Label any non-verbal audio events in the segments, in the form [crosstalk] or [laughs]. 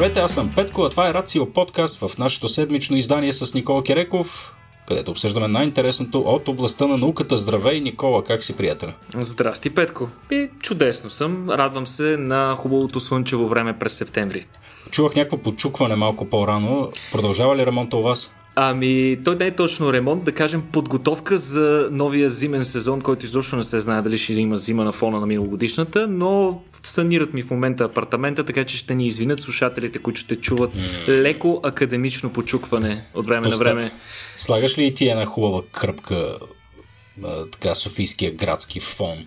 Здравейте, аз съм Петко, а това е Рацио подкаст в нашето седмично издание с Никола Кереков, където обсъждаме най-интересното от областта на науката. Здравей, Никола, как си, приятел? Здрасти, Петко. И чудесно съм. Радвам се на хубавото слънчево време през септември. Чувах някакво подчукване малко по-рано. Продължава ли ремонта у вас? Ами, той не е точно ремонт, да кажем подготовка за новия зимен сезон, който изобщо не се знае дали ще има зима на фона на миналогодишната, но санират ми в момента апартамента, така че ще ни извинят слушателите, които ще чуват леко академично почукване от време Поста... на време. Слагаш ли и ти една хубава кръпка, така, софийския градски фон?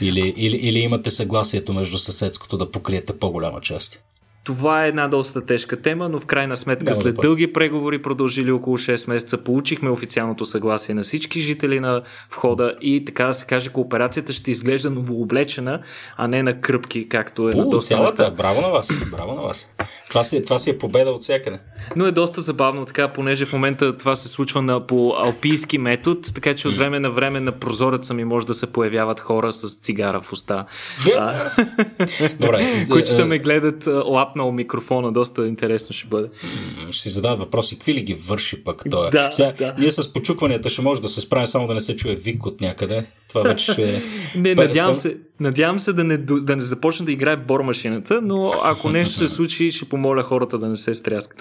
Или, или, или имате съгласието между съседското да покриете по-голяма част? Това е една доста тежка тема, но в крайна сметка Няма след да дълги преговори, продължили около 6 месеца, получихме официалното съгласие на всички жители на входа и така да се каже, кооперацията ще изглежда новооблечена, а не на кръпки, както е У, на доста места. Браво на вас, браво на вас. Това си, това си е победа от всякъде. Но е доста забавно така, понеже в момента това се случва на, по алпийски метод, така че от време на време на прозореца ми може да се появяват хора с цигара в уста. Добре. [laughs] които ще ме гледат лапнал микрофона, доста интересно ще бъде. Ще си задават въпроси, какви ли ги върши пък той? Да, Сега, да. Ние с почукванията ще може да се справим само да не се чуе вик от някъде. Това вече ще... [laughs] не, надявам се, надявам се да не, да не започне да играе бормашината, но ако нещо се случи, ще помоля хората да не се стряскат.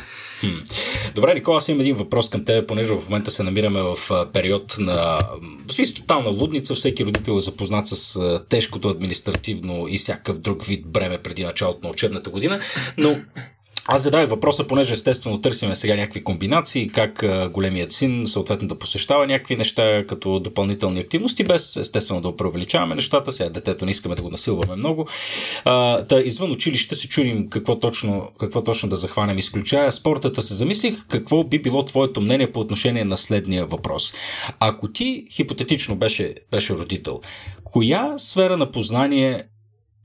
Добре, Никола, аз имам един въпрос към теб, понеже в момента се намираме в период на в смисъл, тотална лудница. Всеки родител е запознат с тежкото административно и всякакъв друг вид бреме преди началото на учебната година. Но аз задавах въпроса, понеже естествено търсиме сега някакви комбинации, как големият син съответно да посещава някакви неща като допълнителни активности, без естествено да преувеличаваме нещата. Сега детето не искаме да го насилваме много. А, та, извън училище се чудим какво точно, какво точно да захванем. Изключая спортата се замислих какво би било твоето мнение по отношение на следния въпрос. Ако ти хипотетично беше, беше родител, коя сфера на познание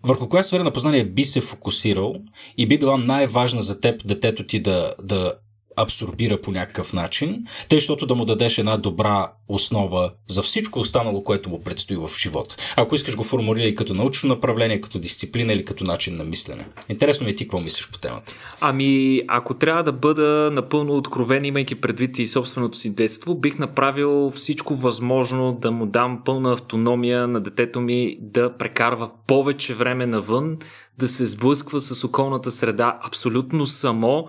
върху коя сфера на познание би се фокусирал и би била най-важна за теб детето ти да, да абсорбира по някакъв начин, тъй, защото да му дадеш една добра основа за всичко останало, което му предстои в живота. Ако искаш го формулирай като научно направление, като дисциплина или като начин на мислене. Интересно ми е ти какво мислиш по темата. Ами, ако трябва да бъда напълно откровен, имайки предвид и собственото си детство, бих направил всичко възможно да му дам пълна автономия на детето ми да прекарва повече време навън, да се сблъсква с околната среда абсолютно само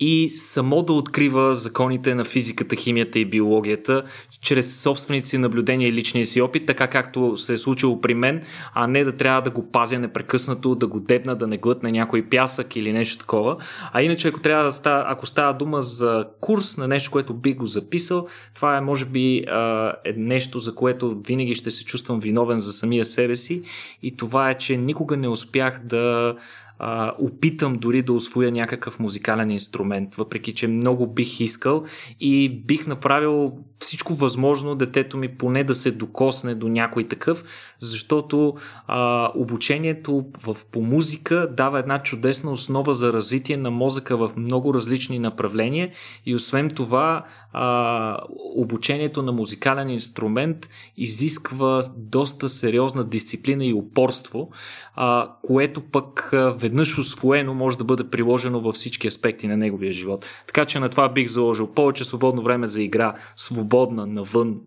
и само да открива законите на физиката, химията и биологията чрез собствените си наблюдения и личния си опит, така както се е случило при мен, а не да трябва да го пазя непрекъснато, да го дебна, да не глътне някой пясък или нещо такова. А иначе, ако трябва да става, ако става дума за курс на нещо, което би го записал, това е може би е нещо, за което винаги ще се чувствам виновен за самия себе си и това е, че никога не успях да а, опитам дори да освоя някакъв музикален инструмент, въпреки че много бих искал и бих направил всичко възможно детето ми поне да се докосне до някой такъв, защото а, обучението в, по музика дава една чудесна основа за развитие на мозъка в много различни направления и освен това а, обучението на музикален инструмент изисква доста сериозна дисциплина и упорство, а, което пък веднъж освоено може да бъде приложено във всички аспекти на неговия живот. Така че на това бих заложил повече свободно време за игра, свободна навън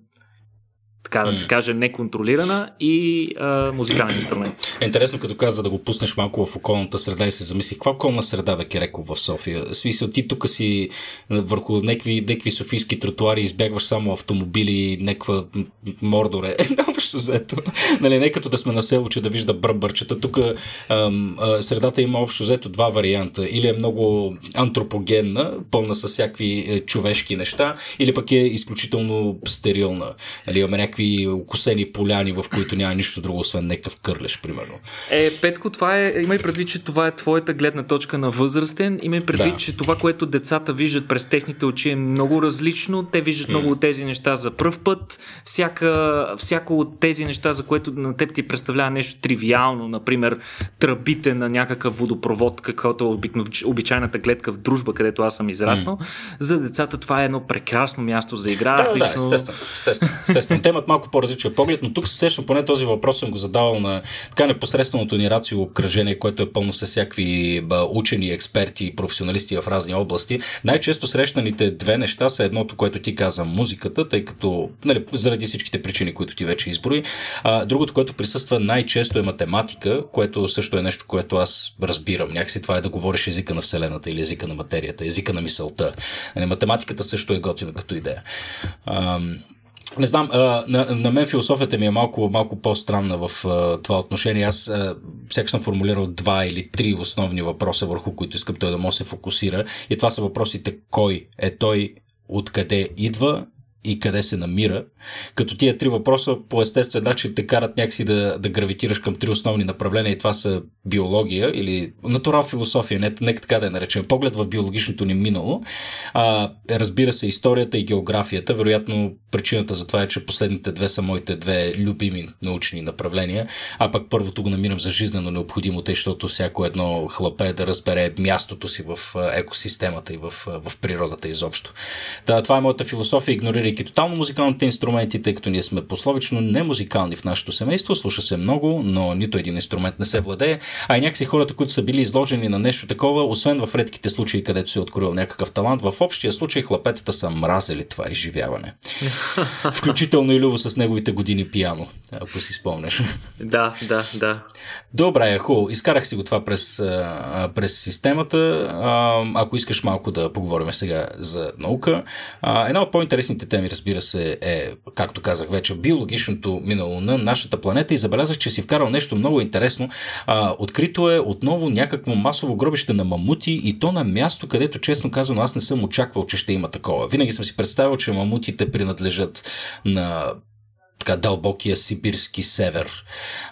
така да се каже, неконтролирана и а, музикален инструмент. Е интересно, като каза да го пуснеш малко в околната среда и се замислих, каква околна среда бе Кереко в София? Смисъл, ти тук си върху някакви, някакви софийски тротуари избягваш само автомобили, някаква мордоре. [laughs] Общо взето. Нали, не като да сме на село, че да вижда бръбърчета. Тук средата има общо взето два варианта. Или е много антропогенна, пълна с всякакви е, човешки неща, или пък е изключително стерилна. Нали, имаме някакви окосени поляни, в които няма нищо друго, освен някакъв кърлеш, примерно. Е, Петко, това е, имай предвид, че това е твоята гледна точка на възрастен, имай предвид, да. че това, което децата виждат през техните очи е много различно, те виждат mm. много от тези неща за пръв път, всяка, всяко от тези неща, за което на теб ти представлява нещо тривиално, например, тръбите на някакъв водопровод, каквото е обичайната гледка в дружба, където аз съм израснал, mm. за децата това е едно прекрасно място за игра. Да, да, естествено, естествено, естествено имат малко по-различен поглед, но тук се сещам, поне този въпрос съм го задавал на така непосредственото ни рацио обкръжение, което е пълно с всякакви учени, експерти, професионалисти в разни области. Най-често срещаните две неща са едното, което ти каза, музиката, тъй като нали, заради всичките причини, които ти вече изброи. А, другото, което присъства най-често е математика, което също е нещо, което аз разбирам. Някакси това е да говориш езика на Вселената или езика на материята, езика на мисълта. Нали, математиката също е готина като идея. А, не знам, а, на, на мен философията ми е малко, малко по-странна в а, това отношение. Аз всеки съм формулирал два или три основни въпроса, върху които искам той да може да се фокусира. И това са въпросите кой е той, откъде идва и къде се намира. Като тия три въпроса по естествен начин те карат някакси да, да гравитираш към три основни направления и това са биология или натурал философия, не, нека така да я наречем, поглед в биологичното ни минало. А, разбира се, историята и географията. Вероятно причината за това е, че последните две са моите две любими научни направления, а пък първото го намирам за жизнено необходимо, тъй, защото всяко едно хлапе да разбере мястото си в екосистемата и в, в природата изобщо. Да, това е моята философия, игнорирайки тотално музикалните инструменти, тъй като ние сме пословично не музикални в нашето семейство, слуша се много, но нито един инструмент не се владее, а и някакси хората, които са били изложени на нещо такова, освен в редките случаи, където се е откроил някакъв талант, в общия случай хлапетата са мразили това изживяване. [laughs] Включително и Любо с неговите години пияно, ако си спомнеш. Да, да, да. Добре, е хубаво. Изкарах си го това през, през системата. Ако искаш малко да поговорим сега за наука. Една от по-интересните теми, разбира се, е, както казах вече, биологичното минало на нашата планета и забелязах, че си вкарал нещо много интересно. Открито е отново някакво масово гробище на мамути и то на място, където, честно казано, аз не съм очаквал, че ще има такова. Винаги съм си представил, че мамутите принадлежат на така дълбокия сибирски север.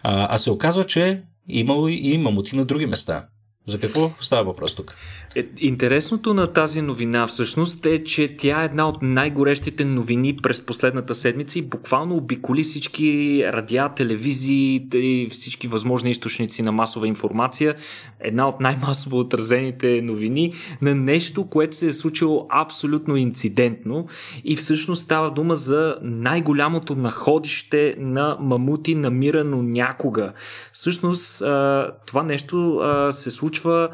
А, а се оказва, че имало и мамути на други места. За какво става въпрос тук? Е, интересното на тази новина всъщност е, че тя е една от най-горещите новини през последната седмица и буквално обиколи всички радиа, телевизии и всички възможни източници на масова информация. Една от най-масово отразените новини на нещо, което се е случило абсолютно инцидентно и всъщност става дума за най-голямото находище на мамути, намирано някога. Всъщност това нещо се случва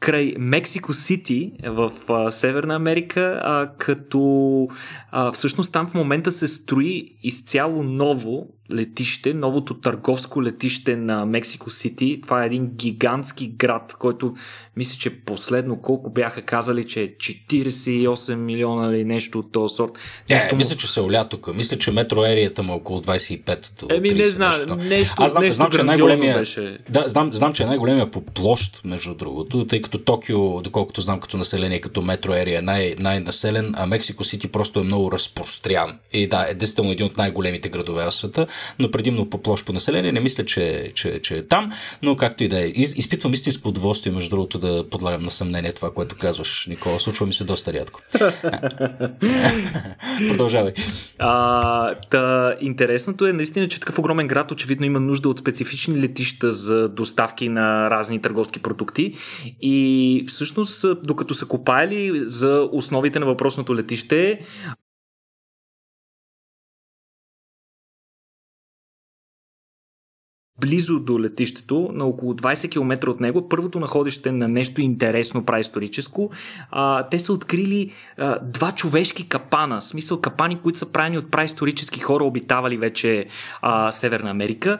край Мексико Сити в а, Северна Америка, а, като а, всъщност там в момента се строи изцяло ново летище, новото търговско летище на Мексико Сити. Това е един гигантски град, който мисля, че последно колко бяха казали, че е 48 милиона или нещо от този сорт. Е, нещо мисля, че се оля тук. Мисля, че метроерията му е около 25 до Еми, не знам, нещо. нещо, Аз знам, нещо знам, че най-големия, беше. Да, знам, знам, че е най-големия по площ, между другото, тъй като Токио, доколкото знам като население, като метроерия е най- най-населен, а Мексико Сити просто е много разпрострян. И да, е действително един от най-големите градове в света но предимно по площ по население. Не мисля, че, че, че е там, но както и да е. Из, изпитвам истинско удоволствие, между другото, да подлагам на съмнение това, което казваш, Никола. Случва ми се доста рядко. [laughs] Продължавай. А, та, интересното е наистина, че такъв огромен град очевидно има нужда от специфични летища за доставки на разни търговски продукти и всъщност докато са копали за основите на въпросното летище, близо до летището, на около 20 км от него, първото находище на нещо интересно праисторическо, а, те са открили а, два човешки капана, смисъл капани, които са правени от праисторически хора, обитавали вече а, Северна Америка.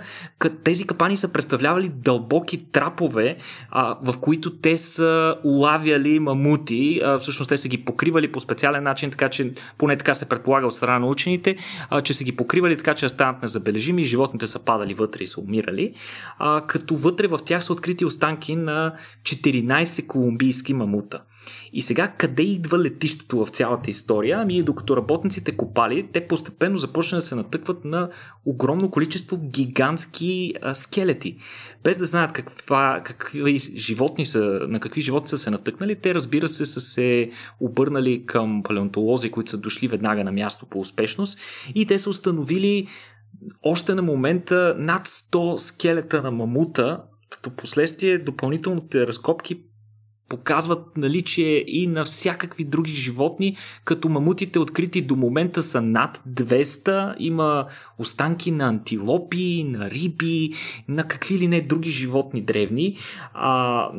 Тези капани са представлявали дълбоки трапове, а, в които те са улавяли мамути, а, всъщност те са ги покривали по специален начин, така че поне така се предполага от страна на учените, а, че са ги покривали така, че да станат незабележими и животните са падали вътре и са умирали намирали, а, като вътре в тях са открити останки на 14 колумбийски мамута. И сега къде идва летището в цялата история? Ами докато работниците копали, те постепенно започнаха да се натъкват на огромно количество гигантски а, скелети. Без да знаят каква, какви животни са, на какви животни са се натъкнали, те разбира се са се обърнали към палеонтолози, които са дошли веднага на място по успешност и те са установили още на момента над 100 скелета на мамута, като последствие допълнителните разкопки показват наличие и на всякакви други животни, като мамутите открити до момента са над 200. Има останки на антилопи, на риби, на какви ли не други животни древни. А,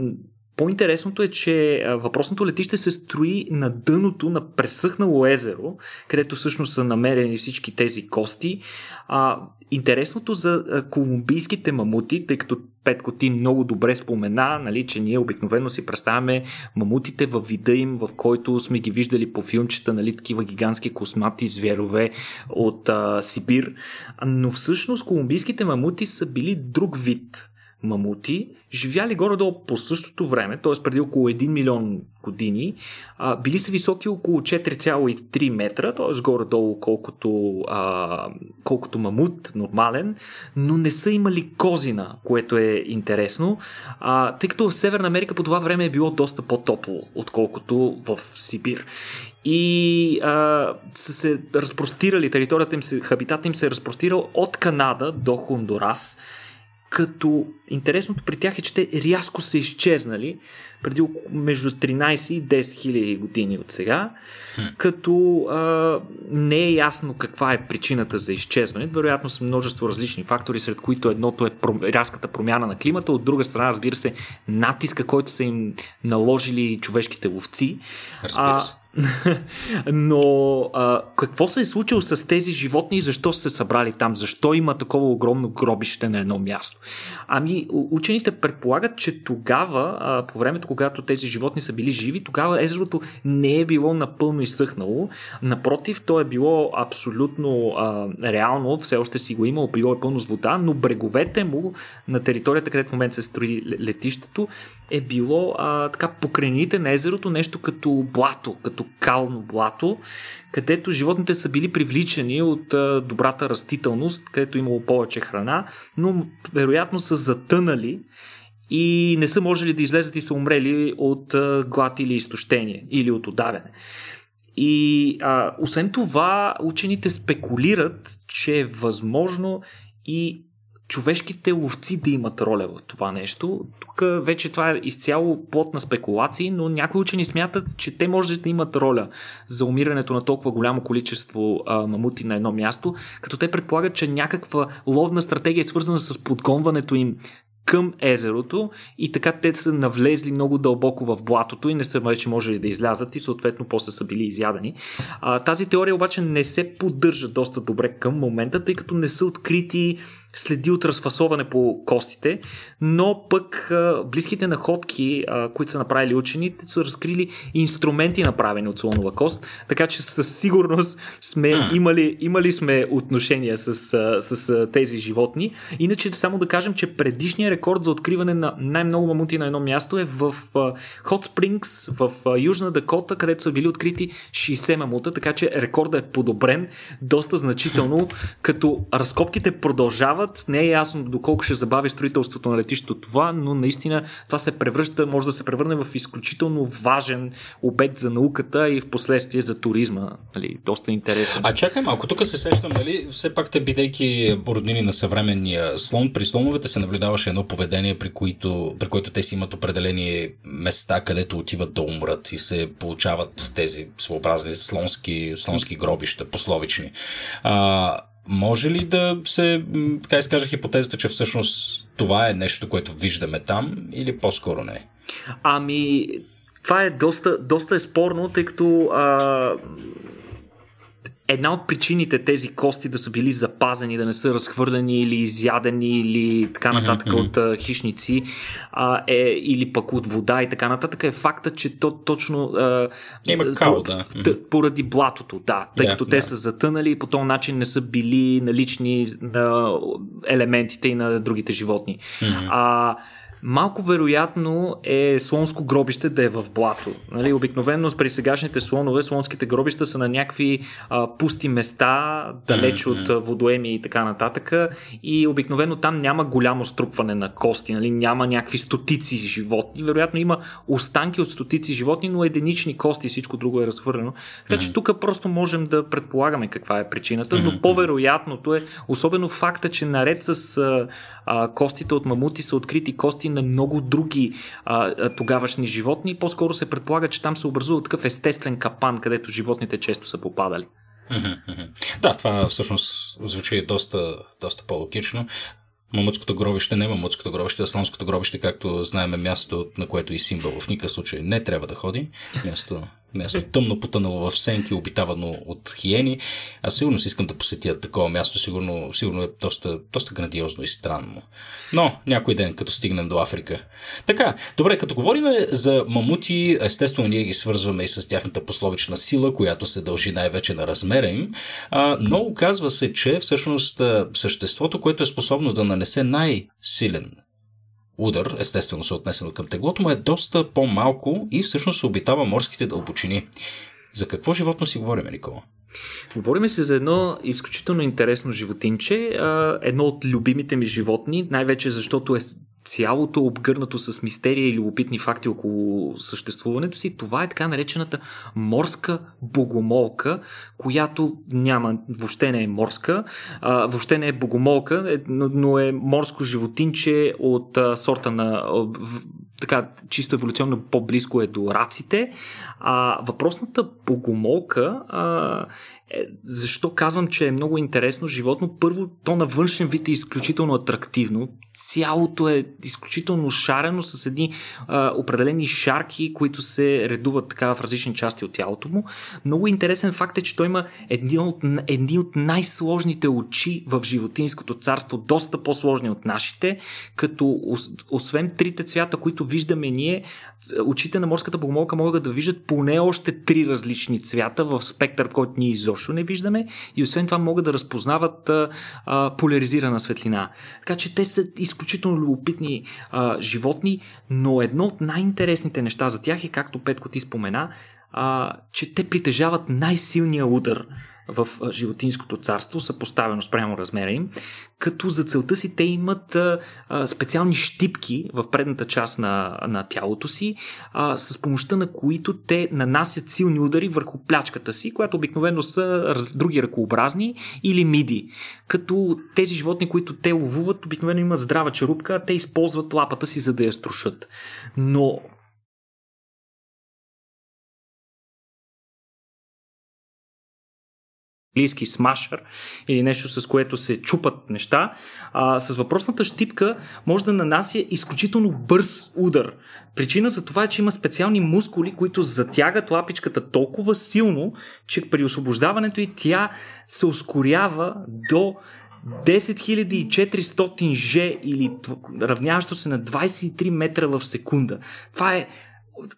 по-интересното е, че въпросното летище се строи на дъното на пресъхнало езеро, където всъщност са намерени всички тези кости. А, интересното за колумбийските мамути, тъй като Петко ти много добре спомена, нали, че ние обикновено си представяме мамутите във вида им, в който сме ги виждали по филмчета, нали, такива гигантски космати зверове от а, Сибир. Но всъщност колумбийските мамути са били друг вид мамути, живяли горе-долу по същото време, т.е. преди около 1 милион години, а, били са високи около 4,3 метра, т.е. горе-долу колкото, а, колкото мамут, нормален, но не са имали козина, което е интересно, а, тъй като в Северна Америка по това време е било доста по-топло, отколкото в Сибир. И а, са се разпростирали, територията им се, хабитата им се е разпростирал от Канада до Хондурас, като интересното при тях е, че те рязко са изчезнали преди между 13 и 10 хиляди години от сега, като а, не е ясно каква е причината за изчезване. Вероятно са множество различни фактори, сред които едното е рязката промяна на климата, от друга страна, разбира се, натиска, който са им наложили човешките ловци. Се. [laughs] Но а, какво се е случило с тези животни и защо са се събрали там? Защо има такова огромно гробище на едно място? Ами, учените предполагат, че тогава, а, по времето, когато тези животни са били живи, тогава езерото не е било напълно изсъхнало. Напротив, то е било абсолютно а, реално, все още си го имало, било е пълно с вода, но бреговете му на територията, където в момента се строи летището, е било а, така покрайните на езерото нещо като блато, като кално блато, където животните са били привличани от добрата растителност, където имало повече храна, но вероятно са затънали и не са можели да излезат и са умрели от глад или изтощение или от удавяне. И а, освен това, учените спекулират, че е възможно и човешките ловци да имат роля в това нещо. Тук вече това е изцяло плод на спекулации, но някои учени смятат, че те може да имат роля за умирането на толкова голямо количество а, мамути на едно място, като те предполагат, че някаква ловна стратегия е свързана с подгонването им към езерото и така те са навлезли много дълбоко в блатото и не са вече можели да излязат и съответно после са били изядени. А, тази теория обаче не се поддържа доста добре към момента, тъй като не са открити следи от разфасоване по костите, но пък близките находки, които са направили учените, са разкрили инструменти направени от слонова кост, така че със сигурност сме имали, имали сме отношения с, с тези животни. Иначе само да кажем, че предишният рекорд за откриване на най-много мамути на едно място е в Hot Springs в Южна Дакота, където са били открити 60 мамута, така че рекордът е подобрен доста значително, като разкопките продължават продължават. Не е ясно доколко ще забави строителството на летището това, но наистина това се превръща, може да се превърне в изключително важен обект за науката и в последствие за туризма. Нали, доста интересен. А чакай малко, тук се сещам, нали, все пак те бидейки роднини на съвременния слон, при слоновете се наблюдаваше едно поведение, при което, при което те си имат определени места, където отиват да умрат и се получават тези своеобразни слонски, слонски гробища, пословични. А, може ли да се, така изкажа хипотезата, че всъщност това е нещо, което виждаме там или по-скоро не? Ами, това е доста, доста е спорно, тъй като а, една от причините тези кости да са били запазени, да не са разхвърлени или изядени или така нататък mm-hmm. от хищници а, е, или пък от вода и така нататък е факта, че то точно а, Има кал, да. поради блатото, да, тъй yeah, като yeah. те са затънали и по този начин не са били налични на елементите и на другите животни. Mm-hmm. А, Малко вероятно е слонско гробище да е в блато. Нали, обикновено при сегашните слонове, слонските гробища са на някакви а, пусти места, далеч mm-hmm. от водоеми и така нататък. И обикновено там няма голямо струпване на кости, нали, няма някакви стотици животни. Вероятно има останки от стотици животни, но единични кости, всичко друго е разхвърлено. Така че mm-hmm. тук просто можем да предполагаме каква е причината, но по-вероятното е, особено факта, че наред с а, а, костите от мамути са открити кости на много други а, тогавашни животни. По-скоро се предполага, че там се образува такъв естествен капан, където животните често са попадали. Да, това всъщност звучи доста, доста по-логично. Мамутското гробище не Мамутското гробище, а Слонското гробище, както знаем, е място, на което и символ в никакъв случай не трябва да ходи. Място място тъмно потънало в сенки, обитавано от хиени. Аз сигурно си искам да посетя такова място, сигурно, сигурно е доста, доста грандиозно и странно. Но някой ден, като стигнем до Африка. Така, добре, като говорим за мамути, естествено ние ги свързваме и с тяхната пословична сила, която се дължи най-вече на размера им, но оказва се, че всъщност съществото, което е способно да нанесе най-силен удар, естествено се отнесено към теглото му, е доста по-малко и всъщност обитава морските дълбочини. За какво животно си говорим, Никола? Говориме се за едно изключително интересно животинче, едно от любимите ми животни, най-вече защото е цялото обгърнато с мистерия и любопитни факти около съществуването си, това е така наречената морска богомолка, която няма, въобще не е морска, а, въобще не е богомолка, е, но, е морско животинче от а, сорта на така чисто еволюционно по-близко е до раците. А въпросната богомолка а, е, защо казвам, че е много интересно животно? Първо, то на външен вид е изключително атрактивно. Цялото е изключително шарено с едни а, определени шарки, които се редуват така в различни части от тялото му. Много интересен факт е, че той има едни от, едни от най-сложните очи в животинското царство, доста по-сложни от нашите, като освен трите цвята, които виждаме ние, очите на морската богомолка могат да виждат поне още три различни цвята в спектър, който ние изобщо не виждаме и освен това могат да разпознават а, а, поляризирана светлина. Така че те са изключително любопитни а, животни, но едно от най-интересните неща за тях е, както Петко ти спомена, а, че те притежават най-силния удар в животинското царство, съпоставено спрямо размера им, като за целта си те имат специални щипки в предната част на, на тялото си, с помощта на които те нанасят силни удари върху плячката си, която обикновено са други ръкообразни или миди. Като тези животни, които те ловуват, обикновено имат здрава черупка, а те използват лапата си за да я струшат. Но английски смашър или нещо с което се чупат неща, а, с въпросната щипка може да нанася изключително бърз удар. Причина за това е, че има специални мускули, които затягат лапичката толкова силно, че при освобождаването и тя се ускорява до 10400 Ж или равняващо се на 23 метра в секунда. Това е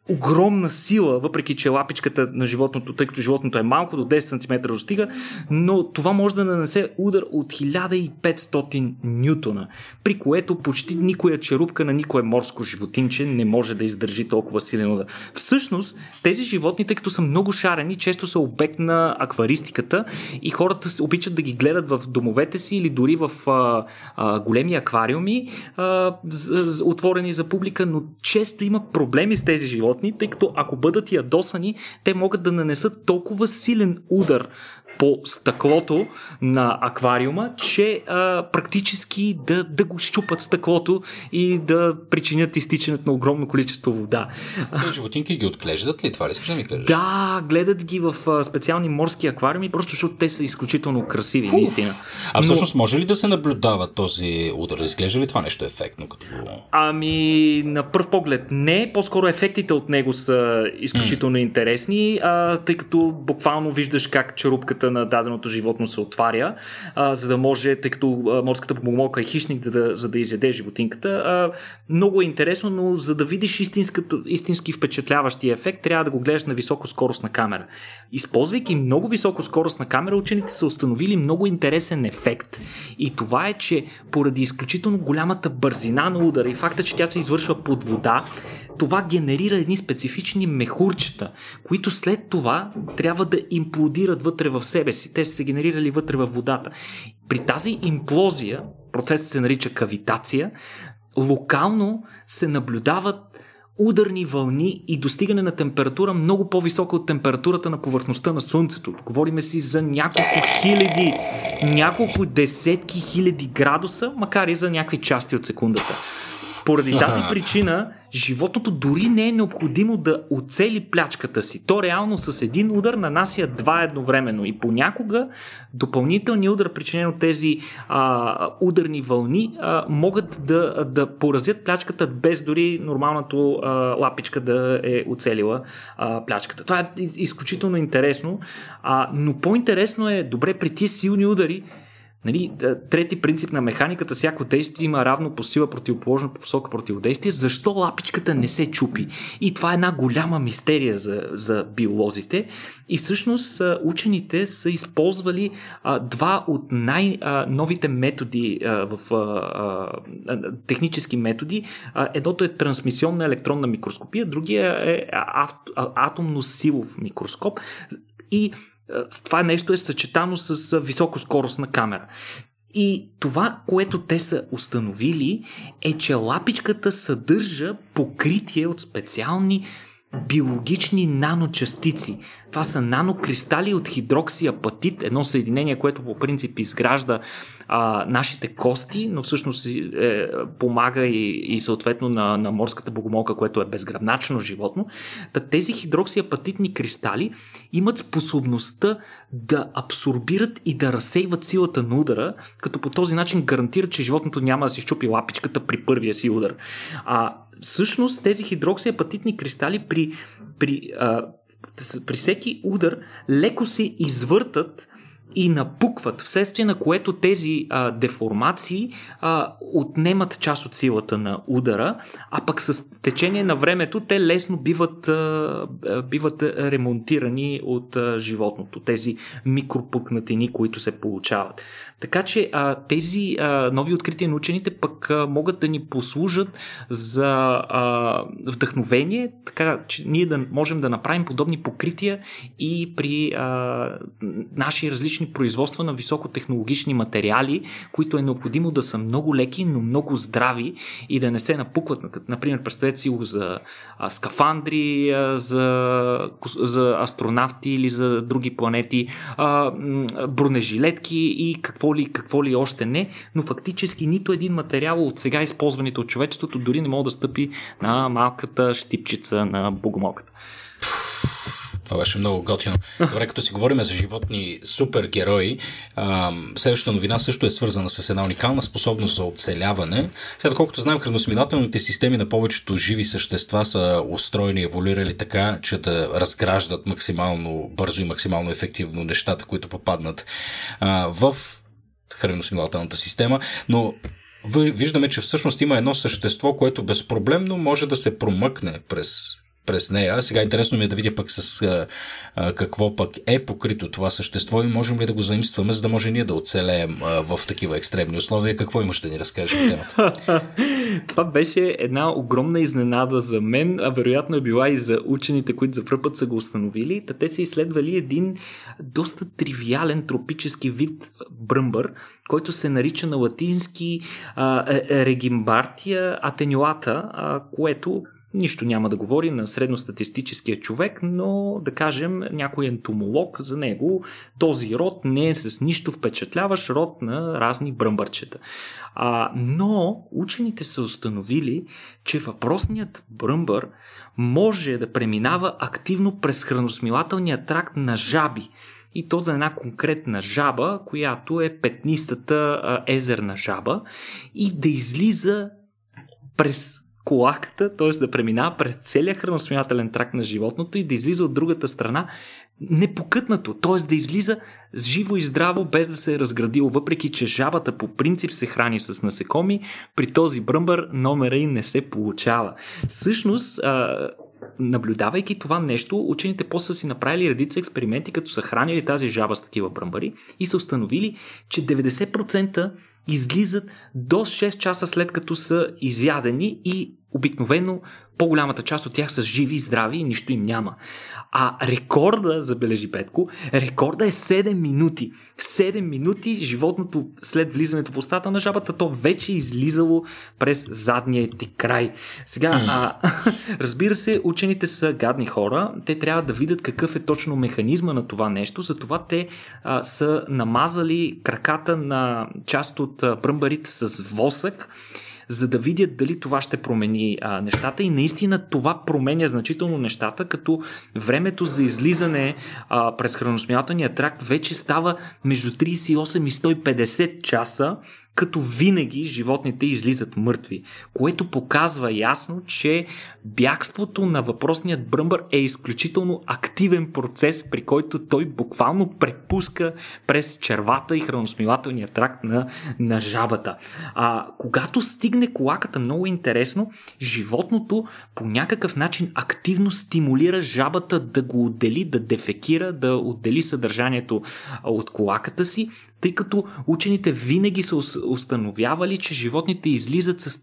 огромна сила, въпреки че лапичката на животното, тъй като животното е малко, до 10 см достига, но това може да нанесе удар от 1500 нютона, при което почти никоя черупка на никое морско животинче не може да издържи толкова силен удар. Всъщност, тези животни, тъй като са много шарени, често са обект на акваристиката и хората обичат да ги гледат в домовете си или дори в а, а, големи аквариуми, а, отворени за публика, но често има проблеми с тези животни, тъй като ако бъдат ядосани, те могат да нанесат толкова силен удар по стъклото на аквариума, че а, практически да, да го щупат стъклото и да причинят изтичането на огромно количество вода. Те животинки ги отглеждат ли? Това ли искаш да ми кажеш? Да, гледат ги в а, специални морски аквариуми, просто защото те са изключително красиви, Фуф. наистина. А всъщност Но... може ли да се наблюдава този удар? Изглежда ли това нещо ефектно? Като... Ами, на първ поглед не, по-скоро ефектите от него са изключително mm. интересни, а, тъй като буквално виждаш как черупката клетката на даденото животно се отваря, а, за да може, тъй като а, морската богомолка е хищник, да, да, за да изяде животинката. А, много е интересно, но за да видиш истински впечатляващия ефект, трябва да го гледаш на високоскоростна камера. Използвайки много високоскоростна камера, учените са установили много интересен ефект. И това е, че поради изключително голямата бързина на удара и факта, че тя се извършва под вода, това генерира едни специфични мехурчета, които след това трябва да имплодират вътре в себе си. Те са се генерирали вътре в водата. При тази имплозия, процесът се нарича кавитация, локално се наблюдават ударни вълни и достигане на температура много по-висока от температурата на повърхността на Слънцето. Говориме си за няколко хиляди, няколко десетки хиляди градуса, макар и за някакви части от секундата. Поради [laughs] тази причина, животното дори не е необходимо да оцели плячката си. То реално с един удар нанася два едновременно. И понякога допълнителният удар, причинен от тези а, ударни вълни, а, могат да, да поразят плячката без дори нормалното а, лапичка да е оцелила а, плячката. Това е изключително интересно. А, но по-интересно е, добре, при тези силни удари, Нали, трети принцип на механиката, всяко действие има равно по сила противоположно по посока противодействие. Защо лапичката не се чупи? И това е една голяма мистерия за, за биолозите. И всъщност учените са използвали а, два от най-новите методи а, в а, а, технически методи. А, едното е трансмисионна електронна микроскопия, другия е атомно-силов микроскоп. И е, това нещо е съчетано с високоскоростна камера. И това, което те са установили, е, че лапичката съдържа покритие от специални биологични наночастици. Това са нанокристали от хидроксиапатит, едно съединение, което по принцип изгражда а, нашите кости, но всъщност е, помага и, и съответно на, на морската богомолка, което е безгръбначно животно. Та тези хидроксиапатитни кристали имат способността да абсорбират и да разсейват силата на удара, като по този начин гарантират, че животното няма да си щупи лапичката при първия си удар. А всъщност тези хидроксиапатитни кристали при, при а, при всеки удар леко се извъртат и напукват, вследствие на което тези а, деформации а, отнемат част от силата на удара, а пък с течение на времето те лесно биват, а, биват ремонтирани от а, животното, тези микропукнатини, които се получават. Така че а, тези а, нови открития на учените пък а, могат да ни послужат за а, вдъхновение, така че ние да можем да направим подобни покрития и при а, наши различни производства на високотехнологични материали, които е необходимо да са много леки, но много здрави и да не се напукват. Например, представете си го за а, скафандри, а, за, за астронавти или за други планети, а, бронежилетки и какво ли, какво ли още не, но фактически нито един материал от сега използваните от човечеството дори не може да стъпи на малката щипчица на богомолката. Това беше много готино. Добре, като си говорим за животни супергерои, следващата новина също е свързана с една уникална способност за оцеляване. Сега, колкото знаем, храносмилателните системи на повечето живи същества са устроени и еволюирали така, че да разграждат максимално бързо и максимално ефективно нещата, които попаднат а, в храносмилателната система, но виждаме, че всъщност има едно същество, което безпроблемно може да се промъкне през през нея. Сега интересно ми е да видя пък с а, а, какво пък е покрито това същество и можем ли да го заимстваме, за да може ние да оцелеем а, в такива екстремни условия. Какво имаш да ни разкажеш по темата? [laughs] това беше една огромна изненада за мен, а вероятно е била и за учените, които за първ път са го установили. Та те са изследвали един доста тривиален тропически вид бръмбър, който се нарича на латински а, регимбартия атенюата, а, което нищо няма да говори на средностатистическия човек, но да кажем някой ентомолог за него този род не е с нищо впечатляващ род на разни бръмбърчета. А, но учените са установили, че въпросният бръмбър може да преминава активно през храносмилателния тракт на жаби. И то за една конкретна жаба, която е петнистата езерна жаба и да излиза през колаката, т.е. да преминава през целия храносмилателен тракт на животното и да излиза от другата страна непокътнато, т.е. да излиза живо и здраво, без да се е разградило, въпреки че жабата по принцип се храни с насекоми, при този бръмбър номера и не се получава. Всъщност, наблюдавайки това нещо, учените после са си направили редица експерименти, като са хранили тази жаба с такива бръмбари и са установили, че 90% излизат до 6 часа след като са изядени и обикновено по-голямата част от тях са живи и здрави и нищо им няма. А рекорда, забележи Петко, рекорда е 7 минути. 7 минути животното след влизането в устата на жабата, то вече е излизало през задния ти край. Сега, а, [laughs] разбира се, учените са гадни хора. Те трябва да видят какъв е точно механизма на това нещо. Затова те а, са намазали краката на част от бръмбарите с восък за да видят дали това ще промени а, нещата. И наистина това променя значително нещата, като времето за излизане а, през храносмилателния тракт вече става между 38 и 150 часа, като винаги животните излизат мъртви, което показва ясно, че бягството на въпросният бръмбър е изключително активен процес, при който той буквално препуска през червата и храносмилателния тракт на, на жабата. А когато стигне колаката, много интересно, животното по някакъв начин активно стимулира жабата да го отдели, да дефекира, да отдели съдържанието от колаката си, тъй като учените винаги са установявали, че животните излизат с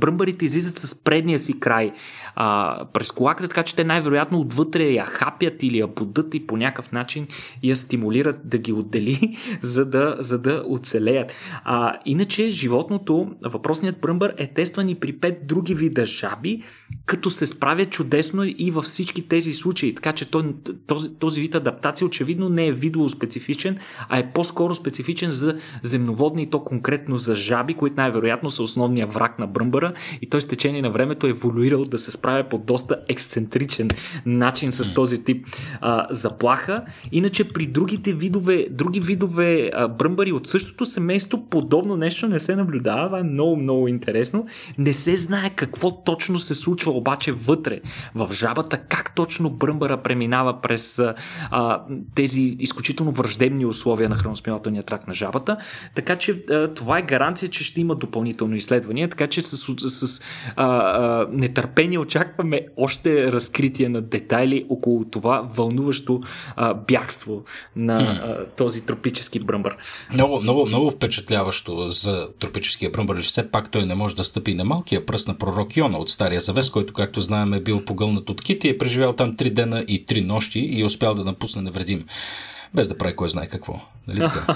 бръмбарите излизат с предния си край а, през колаката, така че те най-вероятно отвътре я хапят или я поддат и по някакъв начин я стимулират да ги отдели, [laughs] за да, за да оцелеят. А, иначе животното, въпросният бръмбър е тестван и при пет други вида жаби, като се справя чудесно и във всички тези случаи. Така че този, този вид адаптация очевидно не е видово специфичен, а е по-скоро специфичен за земноводни и то конкретно за жаби, които най-вероятно са основния враг на бръмбъра и той с течение на времето е еволюирал да се справя по доста ексцентричен начин с този тип а, заплаха. Иначе при другите видове, други видове а, бръмбари от същото семейство подобно нещо не се наблюдава. Това е много, много интересно. Не се знае какво точно се случва обаче вътре в жабата, как точно бръмбара преминава през а, тези изключително враждебни условия на храносмилателния тракт на жабата. Така че а, това е гаранция, че ще има допълнително изследвания, така че с, с, с а, а, нетърпение очакваме още разкритие на детайли около това вълнуващо а, бягство на а, този тропически бръмбър. Много, много, много впечатляващо за тропическия бръмбър. Все пак той не може да стъпи на малкия пръст на пророк Йона от Стария Завес, който, както знаем, е бил погълнат от кити, е преживял там три дена и три нощи и е успял да напусне невредим без да прави кой знае какво. Нали така?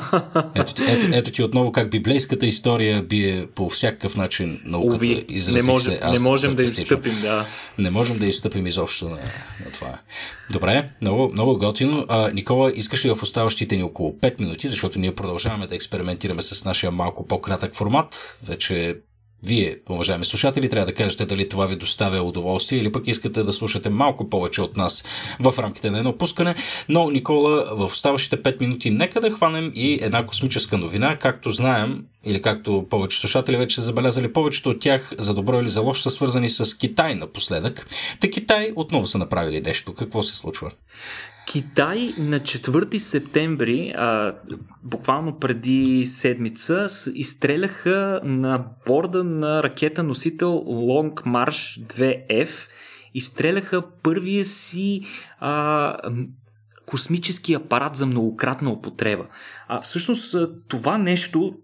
[laughs] Ето, ето, ето ти отново как библейската история бие по всякакъв начин науката. Уви, не, може, се, не можем да изстъпим, да. Не можем да изстъпим изобщо на, на това. Добре, много, много готино. А, Никола, искаш ли в оставащите ни около 5 минути, защото ние продължаваме да експериментираме с нашия малко по-кратък формат. Вече вие, уважаеми слушатели, трябва да кажете дали това ви доставя удоволствие или пък искате да слушате малко повече от нас в рамките на едно пускане. Но, Никола, в оставащите 5 минути нека да хванем и една космическа новина. Както знаем, или както повече слушатели вече забелязали, повечето от тях, за добро или за лошо, са свързани с Китай напоследък. Та Китай отново са направили нещо. Какво се случва? Китай на 4 септември, а, буквално преди седмица, изстреляха на борда на ракета носител Long March 2F. Изстреляха първия си а, космически апарат за многократна употреба. А, всъщност това нещо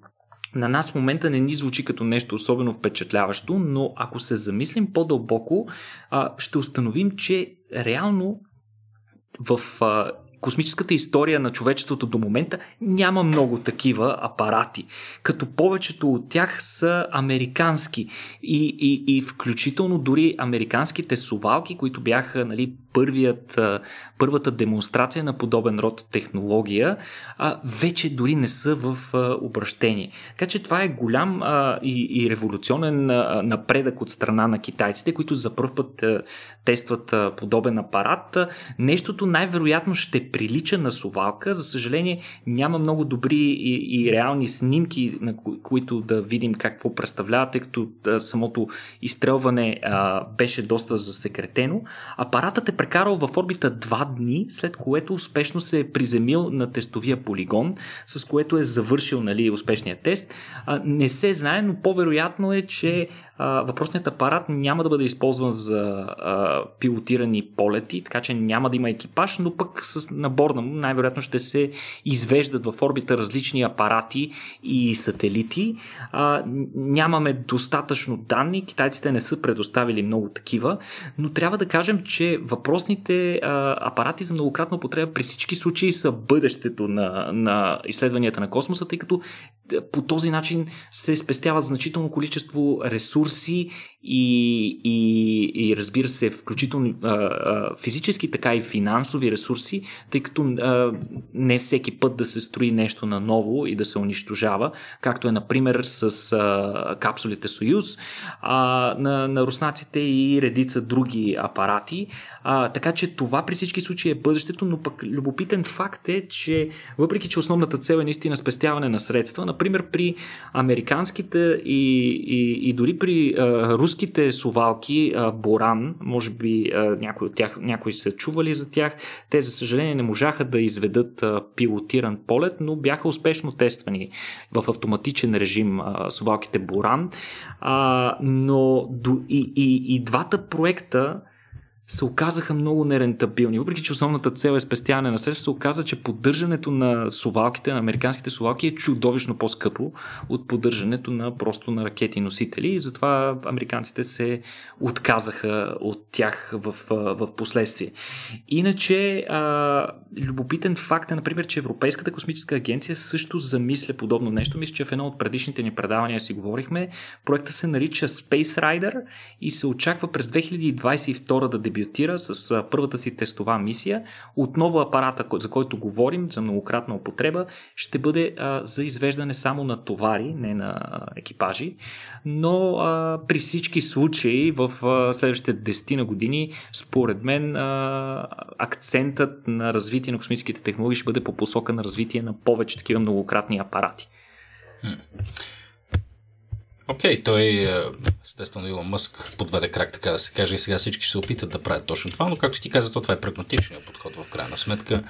на нас в момента не ни звучи като нещо особено впечатляващо, но ако се замислим по-дълбоко, а, ще установим, че реално в а, космическата история на човечеството до момента няма много такива апарати, като повечето от тях са американски и, и, и включително дори американските сувалки, които бяха нали, първият, първата демонстрация на подобен род технология, вече дори не са в обращение. Така че това е голям и, и революционен напредък от страна на китайците, които за първ път тестват подобен апарат. Нещото най-вероятно ще прилича на совалка. За съжаление няма много добри и, и реални снимки, на които да видим какво представлява, тъй като самото изстрелване а, беше доста засекретено. Апаратът е прекарал в орбита два дни, след което успешно се е приземил на тестовия полигон, с което е завършил нали, успешния тест. А, не се знае, но по-вероятно е, че въпросният апарат няма да бъде използван за а, пилотирани полети, така че няма да има екипаж, но пък с наборна му най-вероятно ще се извеждат в орбита различни апарати и сателити. А, нямаме достатъчно данни, китайците не са предоставили много такива, но трябва да кажем, че въпросните а, апарати за многократна употреба при всички случаи са бъдещето на, на изследванията на космоса, тъй като по този начин се спестяват значително количество ресурси ресурси и, и, и разбира се, включително а, а, физически, така и финансови ресурси, тъй като а, не всеки път да се строи нещо на ново и да се унищожава, както е, например, с а, капсулите Союз а, на, на руснаците и редица други апарати. А, така че това при всички случаи е бъдещето, но пък любопитен факт е, че въпреки, че основната цел е наистина спестяване на средства, например при американските и, и, и дори при руските сувалки а, Боран, може би а, някои от тях, някои са чували за тях, те за съжаление не можаха да изведат пилотиран полет, но бяха успешно тествани в автоматичен режим сувалките Боран. Но и, и, и двата проекта се оказаха много нерентабилни. Въпреки, че основната цел е спестяване на средства, се оказа, че поддържането на сувалките, на американските сувалки е чудовищно по-скъпо от поддържането на просто на ракети носители и затова американците се отказаха от тях в, в последствие. Иначе, а, любопитен факт е, например, че Европейската космическа агенция също замисля подобно нещо. Мисля, че в едно от предишните ни предавания си говорихме. Проектът се нарича Space Rider и се очаква през 2022 да дебютира с първата си тестова мисия. Отново апарата, за който говорим, за многократна употреба, ще бъде за извеждане само на товари, не на екипажи, но при всички случаи в следващите 10 на години, според мен, акцентът на развитие на космическите технологии ще бъде по посока на развитие на повече такива многократни апарати. Окей, okay, той е, естествено Илон Мъск подведе крак, така да се каже, и сега всички се опитат да правят точно това, но както ти каза, то това е прагматичният подход в крайна сметка.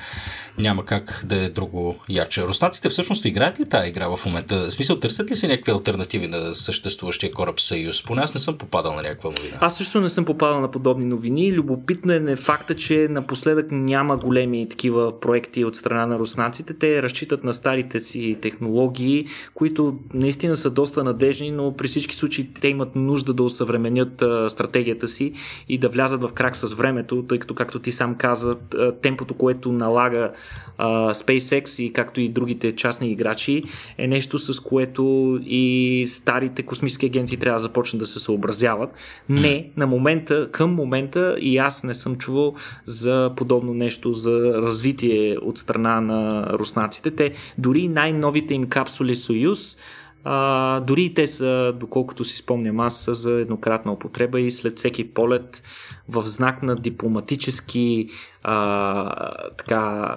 Няма как да е друго яче. Руснаците всъщност играят ли тази игра в момента? В смисъл, търсят ли се някакви альтернативи на съществуващия кораб Съюз? Поне аз не съм попадал на някаква новина. Аз също не съм попадал на подобни новини. Любопитно е факта, че напоследък няма големи такива проекти от страна на руснаците. Те разчитат на старите си технологии, които наистина са доста надежни, но при всички случаи те имат нужда да усъвременят стратегията си и да влязат в крак с времето, тъй като, както ти сам каза, темпото, което налага SpaceX и както и другите частни играчи, е нещо с което и старите космически агенции трябва да започнат да се съобразяват. Не, на момента, към момента и аз не съм чувал за подобно нещо за развитие от страна на руснаците. Те дори най-новите им капсули Союз а, дори и те са, доколкото си спомням аз, са за еднократна употреба и след всеки полет в знак на дипломатически а, така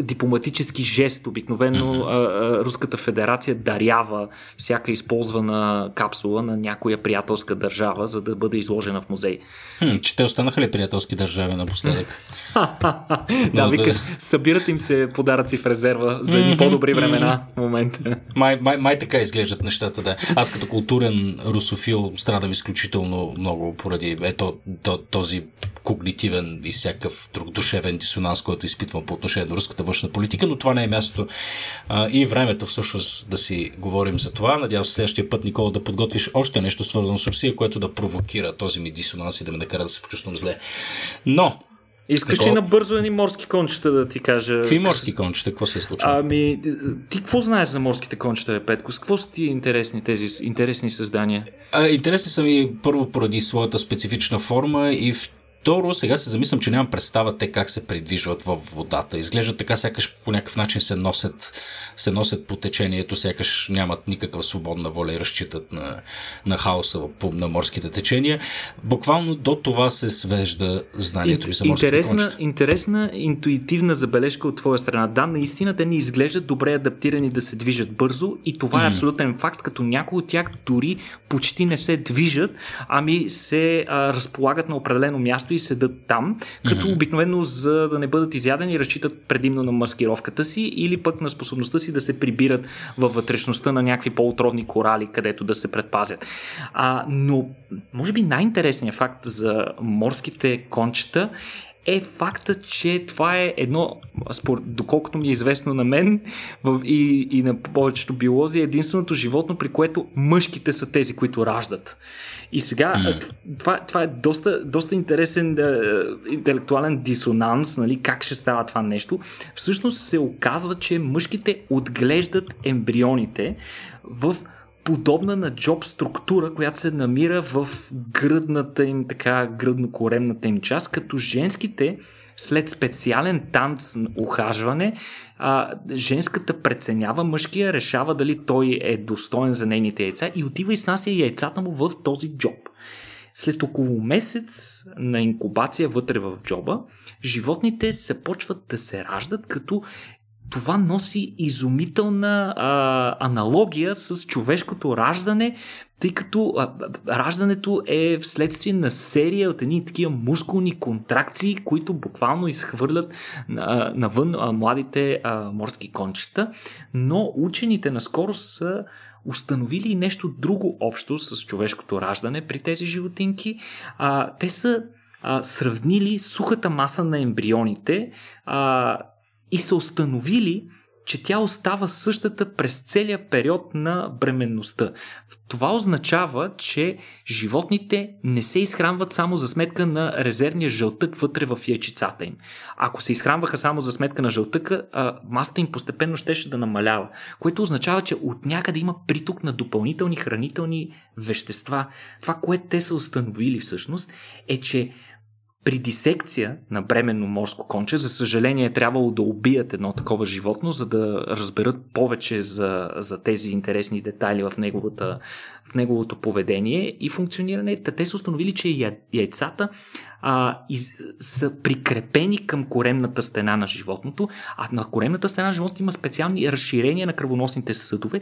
дипломатически жест. Обикновено Руската федерация дарява всяка използвана капсула на някоя приятелска държава, за да бъде изложена в музей. Хм, че те останаха ли приятелски държави напоследък? [laughs] да, вика, събират им се подаръци в резерва за едни по-добри времена в момента. Май, май, май така изглеждат нещата, да. Аз като културен русофил страдам изключително много поради ето този когнитивен и всякакъв друг душевен дисонанс, който изпитвам по отношение на руската външна политика, но това не е мястото а, и времето всъщност да си говорим за това. Надявам се следващия път, Никола, да подготвиш още нещо свързано с Русия, което да провокира този ми дисонанс и да ме накара да се почувствам зле. Но, Искаш ли набързо едни морски кончета да ти кажа? Какви морски кончета? Какво се е случило? Ами, ти какво знаеш за морските кончета, Петко? С какво са ти интересни тези интересни създания? А, интересни са ми първо поради своята специфична форма и Второ, сега се замислям, че нямам представа те как се придвижват в водата. Изглежда така, сякаш по някакъв начин се носят, се носят по течението, сякаш нямат никаква свободна воля и разчитат на, на хаоса на морските течения. Буквално до това се свежда знанието ми за морските интересна, интересна, интуитивна забележка от твоя страна. Да, наистина те ни изглеждат добре адаптирани да се движат бързо и това mm. е абсолютен факт, като някои от тях дори почти не се движат, ами се а, разполагат на определено място и седат там, като mm-hmm. обикновено за да не бъдат изядени разчитат предимно на маскировката си или пък на способността си да се прибират във вътрешността на някакви по-отровни корали, където да се предпазят. А, но, може би най-интересният факт за морските кончета е факта, че това е едно, според, доколкото ми е известно на мен и, и на повечето биолози, е единственото животно, при което мъжките са тези, които раждат. И сега, mm. това, това е доста, доста интересен е, интелектуален дисонанс, нали, как ще става това нещо. Всъщност се оказва, че мъжките отглеждат ембрионите в подобна на джоб структура, която се намира в гръдната им, така, гръдно-коремната им част, като женските след специален танц на ухажване, а, женската преценява, мъжкия решава дали той е достоен за нейните яйца и отива и снася яйцата му в този джоб. След около месец на инкубация вътре в джоба, животните се почват да се раждат, като това носи изумителна а, аналогия с човешкото раждане, тъй като а, раждането е вследствие на серия от едни такива мускулни контракции, които буквално изхвърлят а, навън а, младите а, морски кончета. Но учените наскоро са установили нещо друго общо с човешкото раждане при тези животинки. А, те са а, сравнили сухата маса на ембрионите а, и са установили, че тя остава същата през целия период на бременността. Това означава, че животните не се изхранват само за сметка на резервния жълтък вътре в яйчицата им. Ако се изхранваха само за сметка на жълтъка, масата им постепенно щеше да намалява, което означава, че от някъде има приток на допълнителни хранителни вещества. Това, което те са установили всъщност, е, че при дисекция на бременно морско конче, за съжаление е трябвало да убият едно такова животно, за да разберат повече за, за тези интересни детайли в, неговата, в неговото поведение и функциониране. Те са установили, че яйцата а, из, са прикрепени към коремната стена на животното, а на коремната стена на животното има специални разширения на кръвоносните съдове,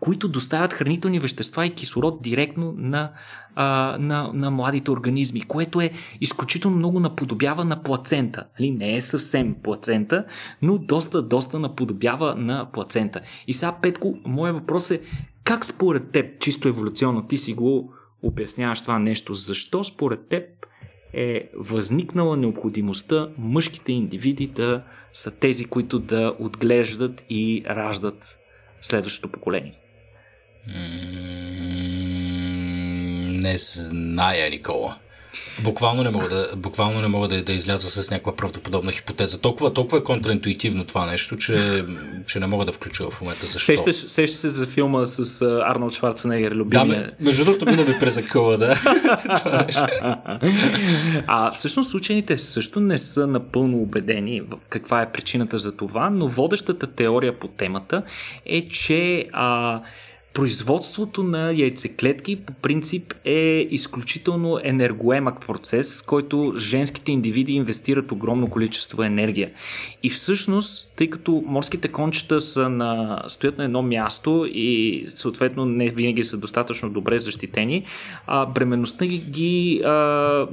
които доставят хранителни вещества и кислород директно на, а, на, на младите организми, което е изключително много наподобява на плацента. Нали? Не е съвсем плацента, но доста, доста наподобява на плацента. И сега, Петко, моят въпрос е как според теб, чисто еволюционно, ти си го обясняваш това нещо, защо според теб е възникнала необходимостта мъжките индивиди да са тези, които да отглеждат и раждат следващото поколение? Не зная, Никола. Буквално не мога да, буквално не мога да, да изляза с някаква правдоподобна хипотеза. Толкова, толкова е контраинтуитивно това нещо, че, че не мога да включа в момента защо. Сещаш, сещаш се за филма с Арнолд Шварценегер, любимия. Да, между другото, минаме през акъла, да. [laughs] а всъщност учените също не са напълно убедени в каква е причината за това, но водещата теория по темата е, че а, Производството на яйцеклетки по принцип е изключително енергоемък процес, в който женските индивиди инвестират огромно количество енергия. И всъщност, тъй като морските кончета са на, стоят на едно място и съответно не винаги са достатъчно добре защитени, а, бременността ги а,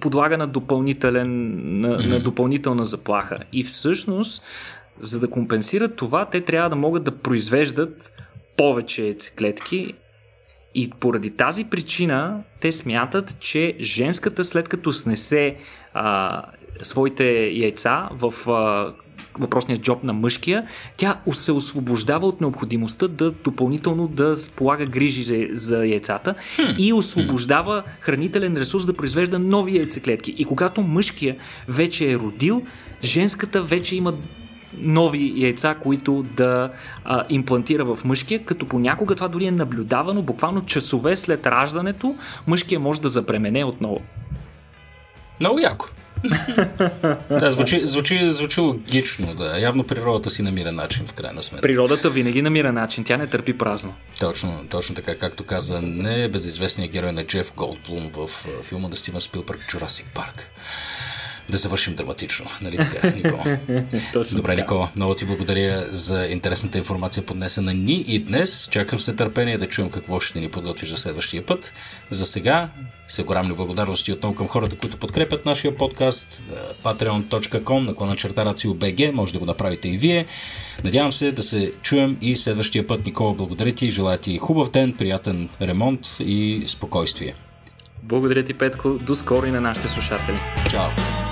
подлага на, допълнителен, на, на допълнителна заплаха. И всъщност, за да компенсират това, те трябва да могат да произвеждат повече яйцеклетки и поради тази причина те смятат, че женската след като снесе а, своите яйца в а, въпросния джоб на мъжкия, тя се освобождава от необходимостта да допълнително да полага грижи за, за яйцата и освобождава хранителен ресурс да произвежда нови яйцеклетки. И когато мъжкия вече е родил, женската вече има нови яйца, които да а, имплантира в мъжкия, като понякога това дори е наблюдавано буквално часове след раждането, мъжкия може да запремене отново. Много яко. [laughs] да, звучи, звучи, звучи логично, да. Явно природата си намира начин, в крайна сметка. Природата винаги намира начин, тя не търпи празно. Точно, точно така, както каза не безизвестният герой на Джеф Голдблум в филма на Стивен Спилбърг Jurassic Парк да завършим драматично. Нали така, Никола? [laughs] Точно Добре, така. Никола, много ти благодаря за интересната информация поднесена ни и днес. Чакам с нетърпение да чуем какво ще ни подготвиш за следващия път. За сега се горамни благодарности отново към хората, които подкрепят нашия подкаст. patreon.com наклона черта BG. Може да го направите и вие. Надявам се да се чуем и следващия път. Никола, благодаря ти. Желая ти хубав ден, приятен ремонт и спокойствие. Благодаря ти, Петко. До скоро и на нашите слушатели. Чао!